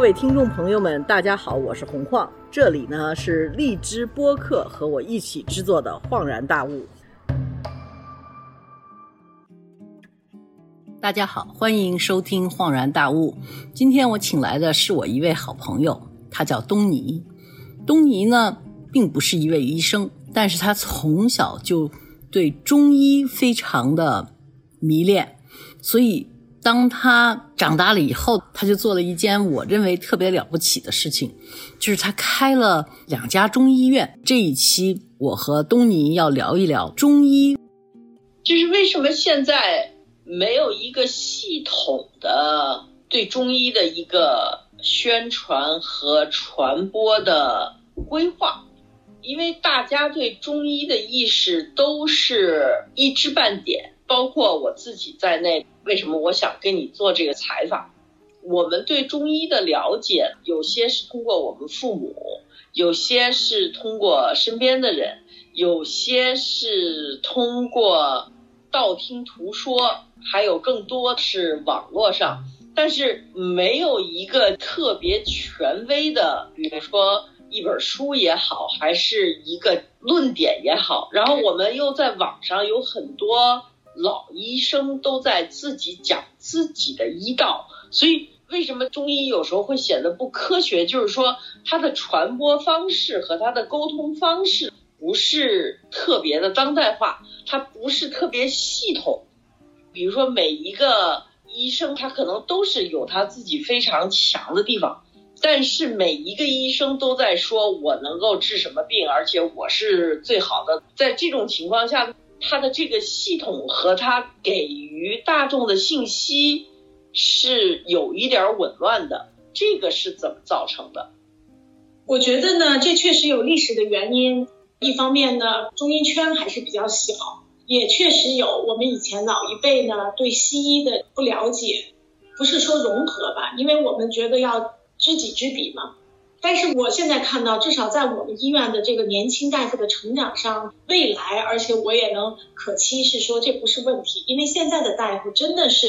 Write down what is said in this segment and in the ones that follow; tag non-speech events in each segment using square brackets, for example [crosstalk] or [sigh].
各位听众朋友们，大家好，我是洪晃，这里呢是荔枝播客和我一起制作的《恍然大悟》。大家好，欢迎收听《恍然大悟》。今天我请来的是我一位好朋友，他叫东尼。东尼呢，并不是一位医生，但是他从小就对中医非常的迷恋，所以。当他长大了以后，他就做了一件我认为特别了不起的事情，就是他开了两家中医院。这一期我和东尼要聊一聊中医，就是为什么现在没有一个系统的对中医的一个宣传和传播的规划，因为大家对中医的意识都是一知半点，包括我自己在内。为什么我想跟你做这个采访？我们对中医的了解，有些是通过我们父母，有些是通过身边的人，有些是通过道听途说，还有更多是网络上，但是没有一个特别权威的，比如说一本书也好，还是一个论点也好。然后我们又在网上有很多。老医生都在自己讲自己的医道，所以为什么中医有时候会显得不科学？就是说它的传播方式和它的沟通方式不是特别的当代化，它不是特别系统。比如说每一个医生他可能都是有他自己非常强的地方，但是每一个医生都在说我能够治什么病，而且我是最好的。在这种情况下。它的这个系统和它给予大众的信息是有一点紊乱的，这个是怎么造成的？我觉得呢，这确实有历史的原因。一方面呢，中医圈还是比较小，也确实有我们以前老一辈呢对西医的不了解，不是说融合吧，因为我们觉得要知己知彼嘛。但是我现在看到，至少在我们医院的这个年轻大夫的成长上，未来，而且我也能可期是说这不是问题，因为现在的大夫真的是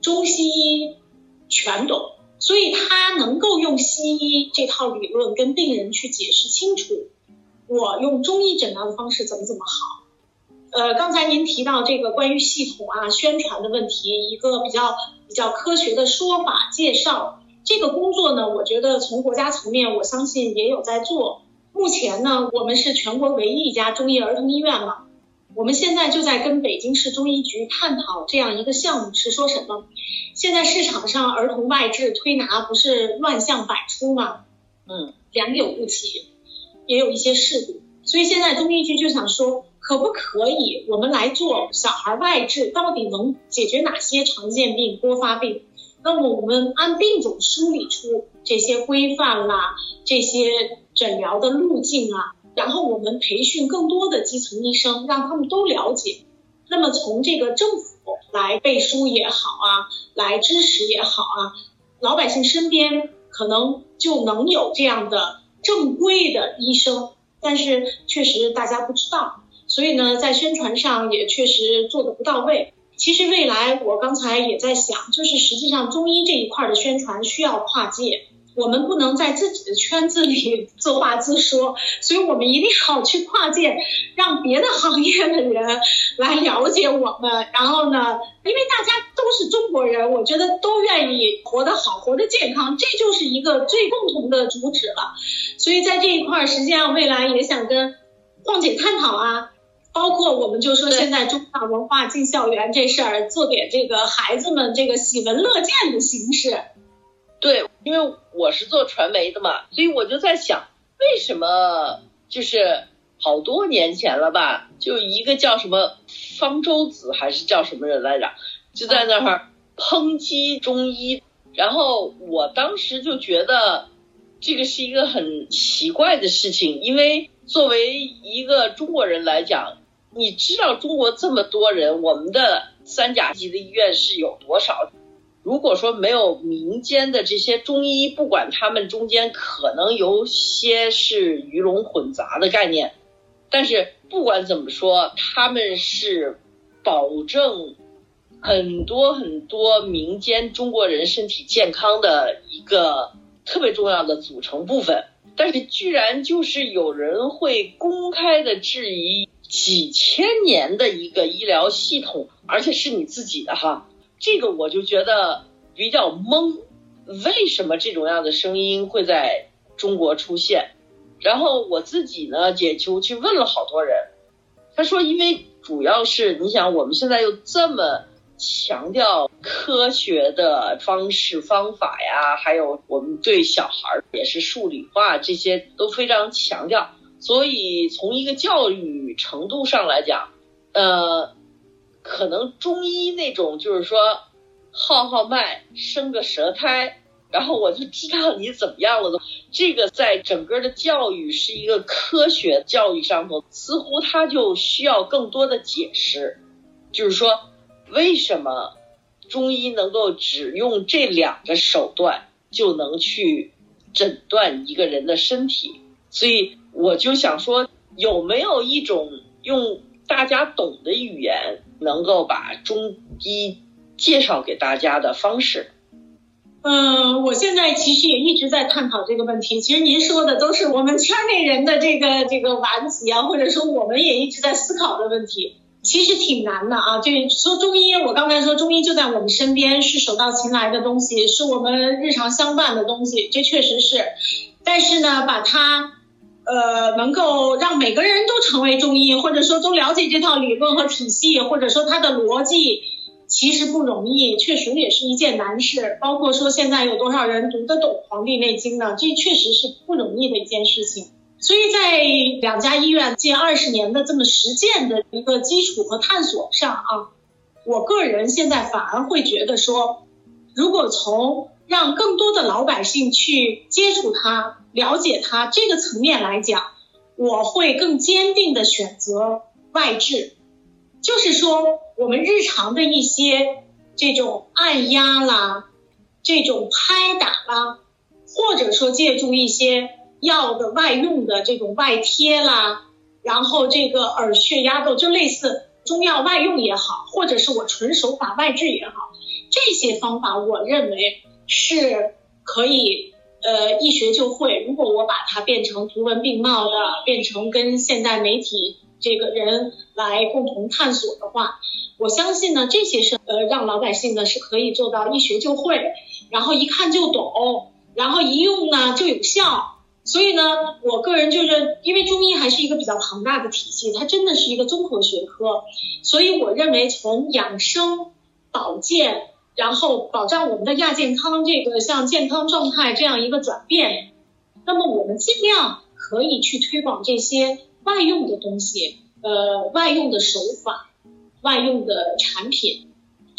中西医全懂，所以他能够用西医这套理论跟病人去解释清楚，我用中医诊疗的方式怎么怎么好。呃，刚才您提到这个关于系统啊宣传的问题，一个比较比较科学的说法介绍。这个工作呢，我觉得从国家层面，我相信也有在做。目前呢，我们是全国唯一一家中医儿童医院嘛，我们现在就在跟北京市中医局探讨这样一个项目，是说什么？现在市场上儿童外治推拿不是乱象百出吗？嗯，良莠不齐，也有一些事故，所以现在中医局就想说，可不可以我们来做小孩外治，到底能解决哪些常见病、多发病？那么我们按病种梳理出这些规范啦，这些诊疗的路径啊，然后我们培训更多的基层医生，让他们都了解。那么从这个政府来背书也好啊，来支持也好啊，老百姓身边可能就能有这样的正规的医生，但是确实大家不知道，所以呢，在宣传上也确实做的不到位。其实未来我刚才也在想，就是实际上中医这一块的宣传需要跨界，我们不能在自己的圈子里自话自说，所以我们一定要去跨界，让别的行业的人来了解我们。然后呢，因为大家都是中国人，我觉得都愿意活得好，活得健康，这就是一个最共同的主旨了。所以在这一块，实际上未来也想跟凤姐探讨啊。包括我们就说现在中大文化进校园这事儿，做点这个孩子们这个喜闻乐见的形式。对，因为我是做传媒的嘛，所以我就在想，为什么就是好多年前了吧，就一个叫什么方舟子还是叫什么人来着，就在那儿抨击中医，然后我当时就觉得这个是一个很奇怪的事情，因为作为一个中国人来讲。你知道中国这么多人，我们的三甲级的医院是有多少？如果说没有民间的这些中医，不管他们中间可能有些是鱼龙混杂的概念，但是不管怎么说，他们是保证很多很多民间中国人身体健康的一个特别重要的组成部分，但是居然就是有人会公开的质疑几千年的一个医疗系统，而且是你自己的哈，这个我就觉得比较懵，为什么这种样的声音会在中国出现？然后我自己呢也就去问了好多人，他说，因为主要是你想我们现在又这么。强调科学的方式方法呀，还有我们对小孩也是数理化这些都非常强调，所以从一个教育程度上来讲，呃，可能中医那种就是说号号脉生个舌苔，然后我就知道你怎么样了，这个在整个的教育是一个科学教育上头，似乎它就需要更多的解释，就是说。为什么中医能够只用这两个手段就能去诊断一个人的身体？所以我就想说，有没有一种用大家懂的语言，能够把中医介绍给大家的方式？嗯，我现在其实也一直在探讨这个问题。其实您说的都是我们圈内人的这个这个顽疾啊，或者说我们也一直在思考的问题。其实挺难的啊，就说中医，我刚才说中医就在我们身边，是手到擒来的东西，是我们日常相伴的东西，这确实是。但是呢，把它，呃，能够让每个人都成为中医，或者说都了解这套理论和体系，或者说它的逻辑，其实不容易，确实也是一件难事。包括说现在有多少人读得懂《黄帝内经》呢？这确实是不容易的一件事情。所以在两家医院近二十年的这么实践的一个基础和探索上啊，我个人现在反而会觉得说，如果从让更多的老百姓去接触它、了解它这个层面来讲，我会更坚定的选择外治，就是说我们日常的一些这种按压啦、这种拍打啦，或者说借助一些。药的外用的这种外贴啦，然后这个耳穴压豆，就类似中药外用也好，或者是我纯手法外治也好，这些方法我认为是可以呃一学就会。如果我把它变成图文并茂的，变成跟现代媒体这个人来共同探索的话，我相信呢这些是呃让老百姓呢是可以做到一学就会，然后一看就懂，然后一用呢就有效。所以呢，我个人就是因为中医还是一个比较庞大的体系，它真的是一个综合学科，所以我认为从养生、保健，然后保障我们的亚健康这个像健康状态这样一个转变，那么我们尽量可以去推广这些外用的东西，呃，外用的手法、外用的产品，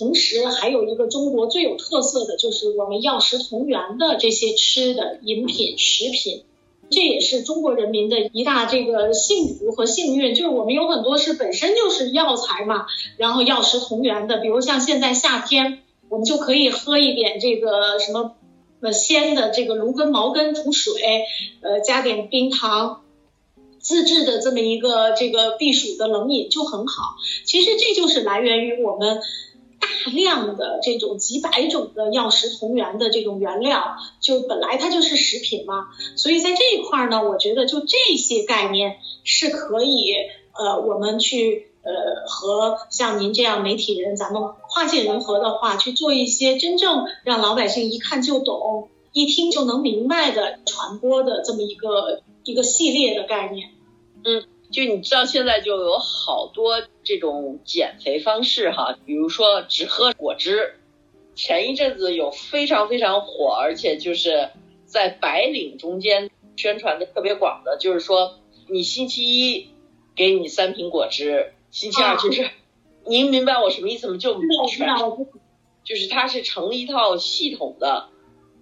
同时还有一个中国最有特色的就是我们药食同源的这些吃的饮品、食品。这也是中国人民的一大这个幸福和幸运，就是我们有很多是本身就是药材嘛，然后药食同源的，比如像现在夏天，我们就可以喝一点这个什么呃鲜的这个芦根、毛根煮水，呃加点冰糖，自制的这么一个这个避暑的冷饮就很好。其实这就是来源于我们。大量的这种几百种的药食同源的这种原料，就本来它就是食品嘛，所以在这一块呢，我觉得就这些概念是可以，呃，我们去呃和像您这样媒体人，咱们跨界融合的话，去做一些真正让老百姓一看就懂、一听就能明白的传播的这么一个一个系列的概念，嗯。就你知道，现在就有好多这种减肥方式哈，比如说只喝果汁。前一阵子有非常非常火，而且就是在白领中间宣传的特别广的，就是说你星期一给你三瓶果汁，星期二就是，您明白我什么意思吗？就全，就是它是成一套系统的。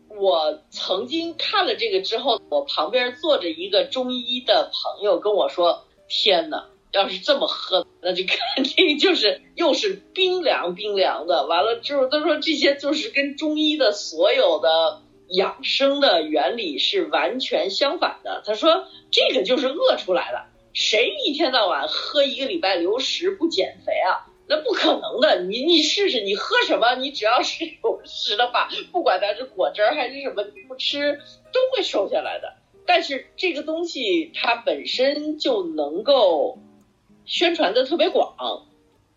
我曾经看了这个之后，我旁边坐着一个中医的朋友跟我说。天呐，要是这么喝，那就肯定就是又是冰凉冰凉的。完了之后，他说这些就是跟中医的所有的养生的原理是完全相反的。他说这个就是饿出来的，谁一天到晚喝一个礼拜流食不减肥啊？那不可能的，你你试试，你喝什么，你只要是有食的话，不管它是果汁还是什么，不吃都会瘦下来的。但是这个东西它本身就能够宣传的特别广，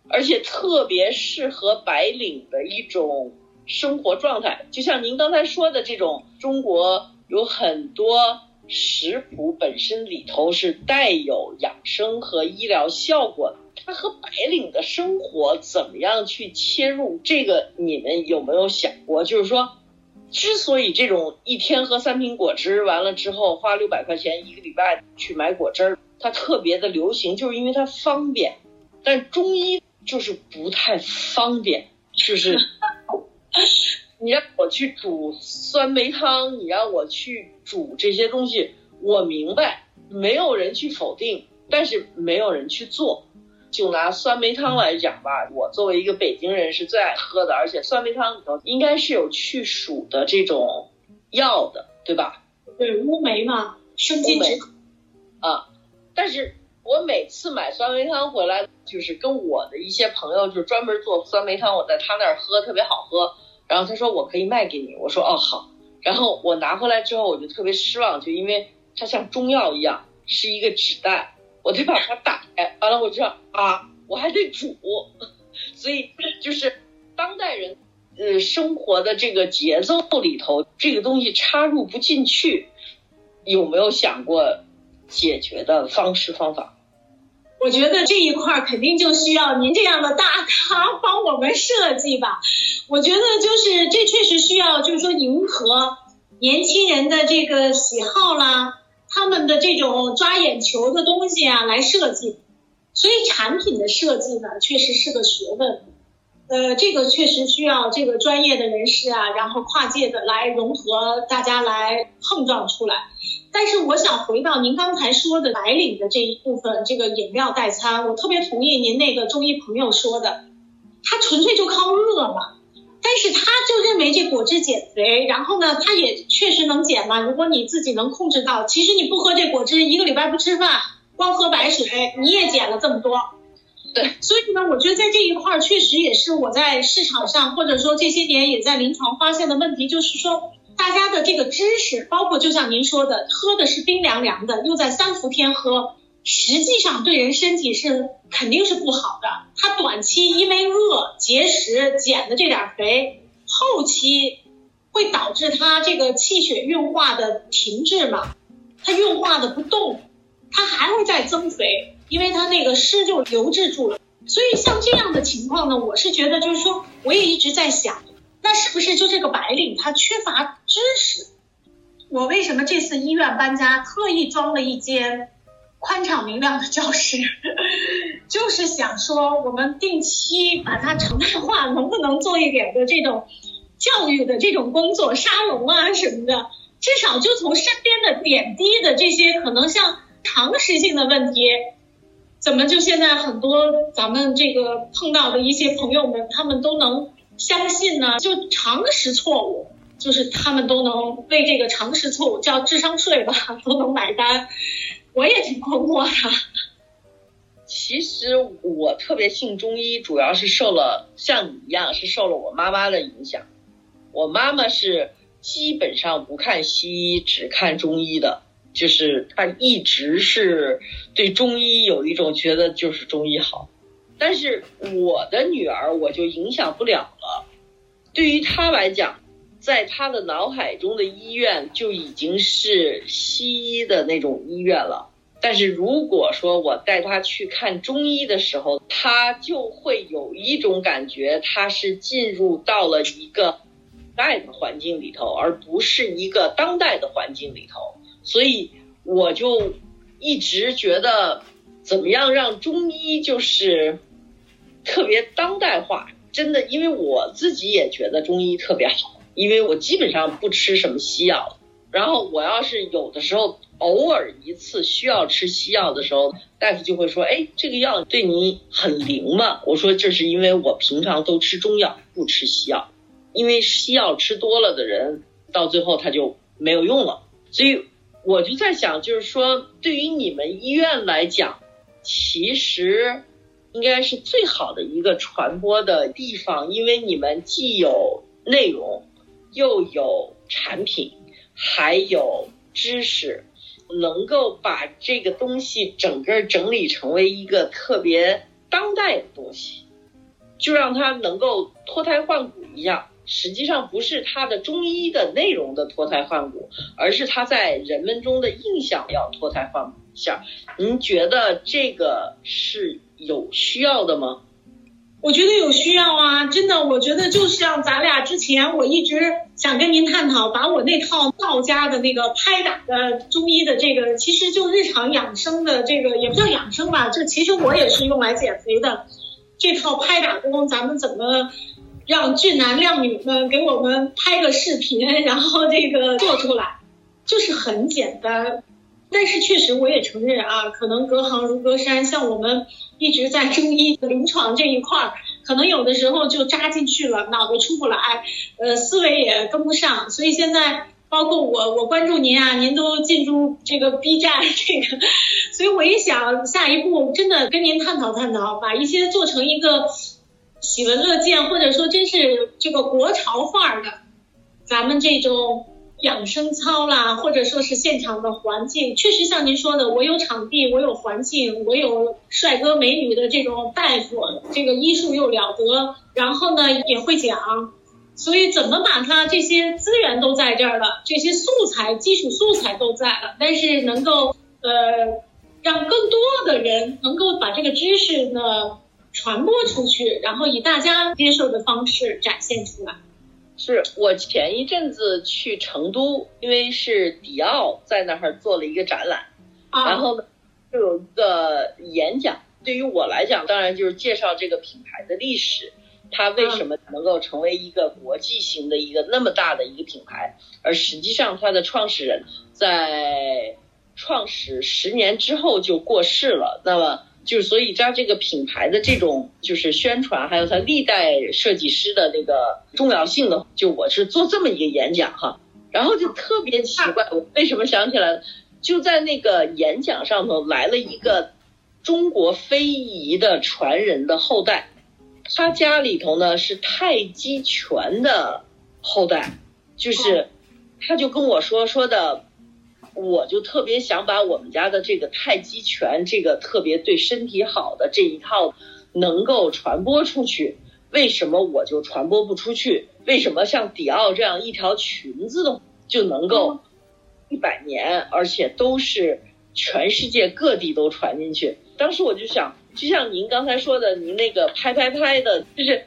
而且特别适合白领的一种生活状态。就像您刚才说的这种，中国有很多食谱本身里头是带有养生和医疗效果的。它和白领的生活怎么样去切入？这个你们有没有想过？就是说，之所以这种一天喝三瓶果汁，完了之后花六百块钱一个礼拜去买果汁儿，它特别的流行，就是因为它方便。但中医就是不太方便，就是 [laughs] 你让我去煮酸梅汤，你让我去煮这些东西，我明白，没有人去否定，但是没有人去做。就拿酸梅汤来讲吧，我作为一个北京人是最爱喝的，而且酸梅汤里头应该是有去暑的这种药的，对吧？对，乌梅嘛，生津止渴。啊，但是我每次买酸梅汤回来，就是跟我的一些朋友就专门做酸梅汤，我在他那儿喝特别好喝，然后他说我可以卖给你，我说哦好，然后我拿回来之后我就特别失望，就因为它像中药一样，是一个纸袋。我得把它打开，完了我就啊，我还得煮，[laughs] 所以就是当代人呃生活的这个节奏里头，这个东西插入不进去，有没有想过解决的方式方法？我觉得这一块肯定就需要您这样的大咖帮我们设计吧。我觉得就是这确实需要，就是说迎合年轻人的这个喜好啦。他们的这种抓眼球的东西啊，来设计，所以产品的设计呢，确实是个学问，呃，这个确实需要这个专业的人士啊，然后跨界的来融合，大家来碰撞出来。但是我想回到您刚才说的白领的这一部分，这个饮料代餐，我特别同意您那个中医朋友说的，他纯粹就靠饿嘛。但是他就认为这果汁减肥，然后呢，他也确实能减嘛。如果你自己能控制到，其实你不喝这果汁，一个礼拜不吃饭，光喝白水，你也减了这么多。对，所以呢，我觉得在这一块儿确实也是我在市场上或者说这些年也在临床发现的问题，就是说大家的这个知识，包括就像您说的，喝的是冰凉凉的，又在三伏天喝。实际上对人身体是肯定是不好的。它短期因为饿节食减的这点肥，后期会导致它这个气血运化的停滞嘛，它运化的不动，它还会再增肥，因为它那个湿就留滞住了。所以像这样的情况呢，我是觉得就是说，我也一直在想，那是不是就这个白领他缺乏知识？我为什么这次医院搬家特意装了一间？宽敞明亮的教室，[laughs] 就是想说，我们定期把它常态化，能不能做一点的这种教育的这种工作，沙龙啊什么的，至少就从身边的点滴的这些可能像常识性的问题，怎么就现在很多咱们这个碰到的一些朋友们，他们都能相信呢？就常识错误，就是他们都能为这个常识错误交智商税吧，[laughs] 都能买单。我也挺困惑的。其实我特别信中医，主要是受了像你一样，是受了我妈妈的影响。我妈妈是基本上不看西医，只看中医的，就是她一直是对中医有一种觉得就是中医好。但是我的女儿我就影响不了了。对于她来讲。在她的脑海中的医院就已经是西医的那种医院了，但是如果说我带她去看中医的时候，她就会有一种感觉，她是进入到了一个代的环境里头，而不是一个当代的环境里头。所以我就一直觉得，怎么样让中医就是特别当代化？真的，因为我自己也觉得中医特别好。因为我基本上不吃什么西药，然后我要是有的时候偶尔一次需要吃西药的时候，大夫就会说：“哎，这个药对你很灵吗？”我说：“这是因为我平常都吃中药，不吃西药。因为西药吃多了的人，到最后他就没有用了。所以我就在想，就是说，对于你们医院来讲，其实应该是最好的一个传播的地方，因为你们既有内容，又有产品，还有知识，能够把这个东西整个整理成为一个特别当代的东西，就让它能够脱胎换骨一样。实际上不是它的中医的内容的脱胎换骨，而是它在人们中的印象要脱胎换骨一下。您觉得这个是有需要的吗？我觉得有需要啊，真的，我觉得就像咱俩之前，我一直想跟您探讨，把我那套道家的那个拍打的中医的这个，其实就日常养生的这个，也不叫养生吧，这其实我也是用来减肥的。这套拍打功，咱们怎么？让俊男靓女们给我们拍个视频，然后这个做出来，就是很简单。但是确实我也承认啊，可能隔行如隔山。像我们一直在中医临床这一块儿，可能有的时候就扎进去了，脑子出不来，呃，思维也跟不上。所以现在包括我，我关注您啊，您都进驻这个 B 站这个，所以我一想，下一步真的跟您探讨探讨，把一些做成一个。喜闻乐见，或者说真是这个国潮范儿的，咱们这种养生操啦，或者说是现场的环境，确实像您说的，我有场地，我有环境，我有帅哥美女的这种大夫，这个医术又了得，然后呢也会讲，所以怎么把它这些资源都在这儿了，这些素材基础素材都在了，但是能够呃让更多的人能够把这个知识呢。传播出去，然后以大家接受的方式展现出来。是我前一阵子去成都，因为是迪奥在那儿做了一个展览，然后呢就有一个演讲。对于我来讲，当然就是介绍这个品牌的历史，它为什么能够成为一个国际型的一个那么大的一个品牌，而实际上它的创始人在创始十年之后就过世了。那么。就是所以，它这个品牌的这种就是宣传，还有它历代设计师的那个重要性的，就我是做这么一个演讲哈，然后就特别奇怪，我为什么想起来，就在那个演讲上头来了一个中国非遗的传人的后代，他家里头呢是太极拳的后代，就是他就跟我说说的。我就特别想把我们家的这个太极拳，这个特别对身体好的这一套，能够传播出去。为什么我就传播不出去？为什么像迪奥这样一条裙子的就能够一百年，而且都是全世界各地都传进去？当时我就想，就像您刚才说的，您那个拍拍拍的，就是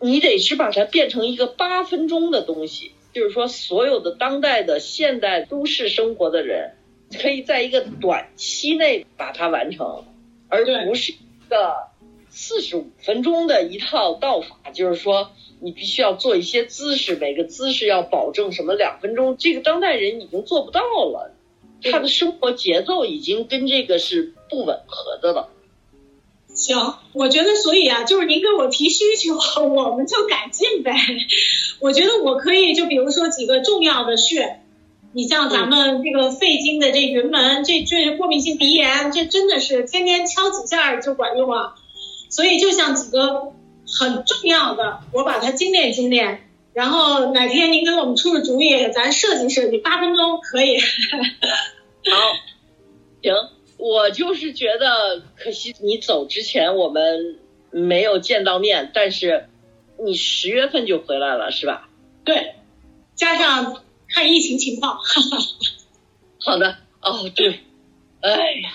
你得去把它变成一个八分钟的东西。就是说，所有的当代的现代都市生活的人，可以在一个短期内把它完成，而不是一个四十五分钟的一套道法。就是说，你必须要做一些姿势，每个姿势要保证什么两分钟，这个当代人已经做不到了，他的生活节奏已经跟这个是不吻合的了。行，我觉得所以啊，就是您给我提需求，[laughs] 我们就改进呗。[laughs] 我觉得我可以，就比如说几个重要的穴，你像咱们这个肺经的这云门，这这过敏性鼻炎，这真的是天天敲几下就管用啊。所以就像几个很重要的，我把它精炼精炼，然后哪天您给我们出出主意，咱设计设计，八分钟可以。[laughs] 好，行。我就是觉得可惜，你走之前我们没有见到面，但是你十月份就回来了，是吧？对，加上看疫情情况。[laughs] 好的，哦对，哎呀，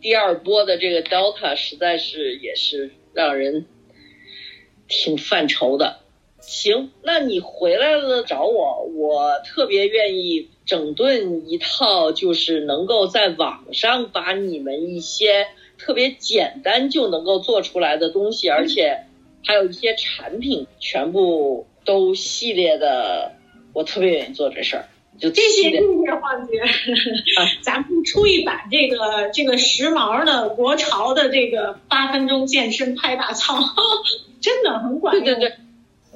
第二波的这个 Delta 实在是也是让人挺犯愁的。行，那你回来了找我，我特别愿意。整顿一套就是能够在网上把你们一些特别简单就能够做出来的东西，而且还有一些产品全部都系列的，我特别愿意做这事儿。就这些这些环节，咱们出一版这个这个时髦的国潮的这个八分钟健身拍大操，[laughs] 真的很管用。对对对。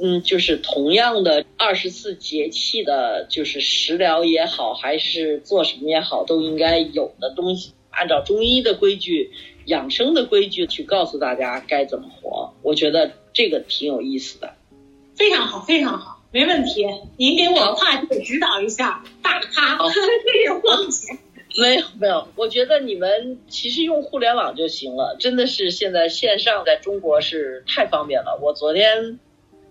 嗯，就是同样的二十四节气的，就是食疗也好，还是做什么也好，都应该有的东西。按照中医的规矩，养生的规矩去告诉大家该怎么活。我觉得这个挺有意思的。非常好，非常好，没问题。您给我跨界指导一下，大咖，谢谢黄姐。没有没有，我觉得你们其实用互联网就行了，真的是现在线上在中国是太方便了。我昨天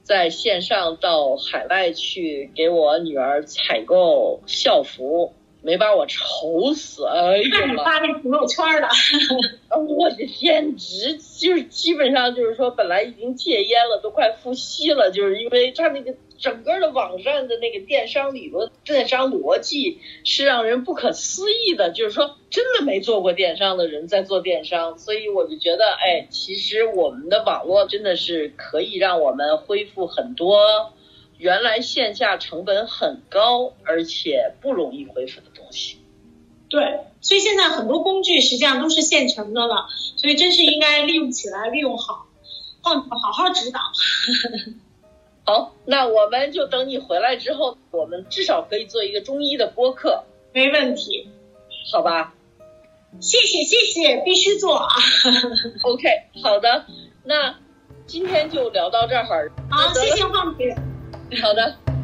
在线上到海外去给我女儿采购校服，没把我愁死。哎呦妈！发那朋友圈了，[laughs] 我的天直就是基本上就是说，本来已经戒烟了，都快复吸了，就是因为他那个。整个的网站的那个电商理论、电商逻辑是让人不可思议的，就是说真的没做过电商的人在做电商，所以我就觉得，哎，其实我们的网络真的是可以让我们恢复很多原来线下成本很高而且不容易恢复的东西。对，所以现在很多工具实际上都是现成的了，所以真是应该利用起来，利用好，放好好指导。好，那我们就等你回来之后，我们至少可以做一个中医的播客，没问题，好吧？谢谢谢谢，必须做啊。[laughs] OK，好的，那今天就聊到这儿。好，谢谢胖姐。好的。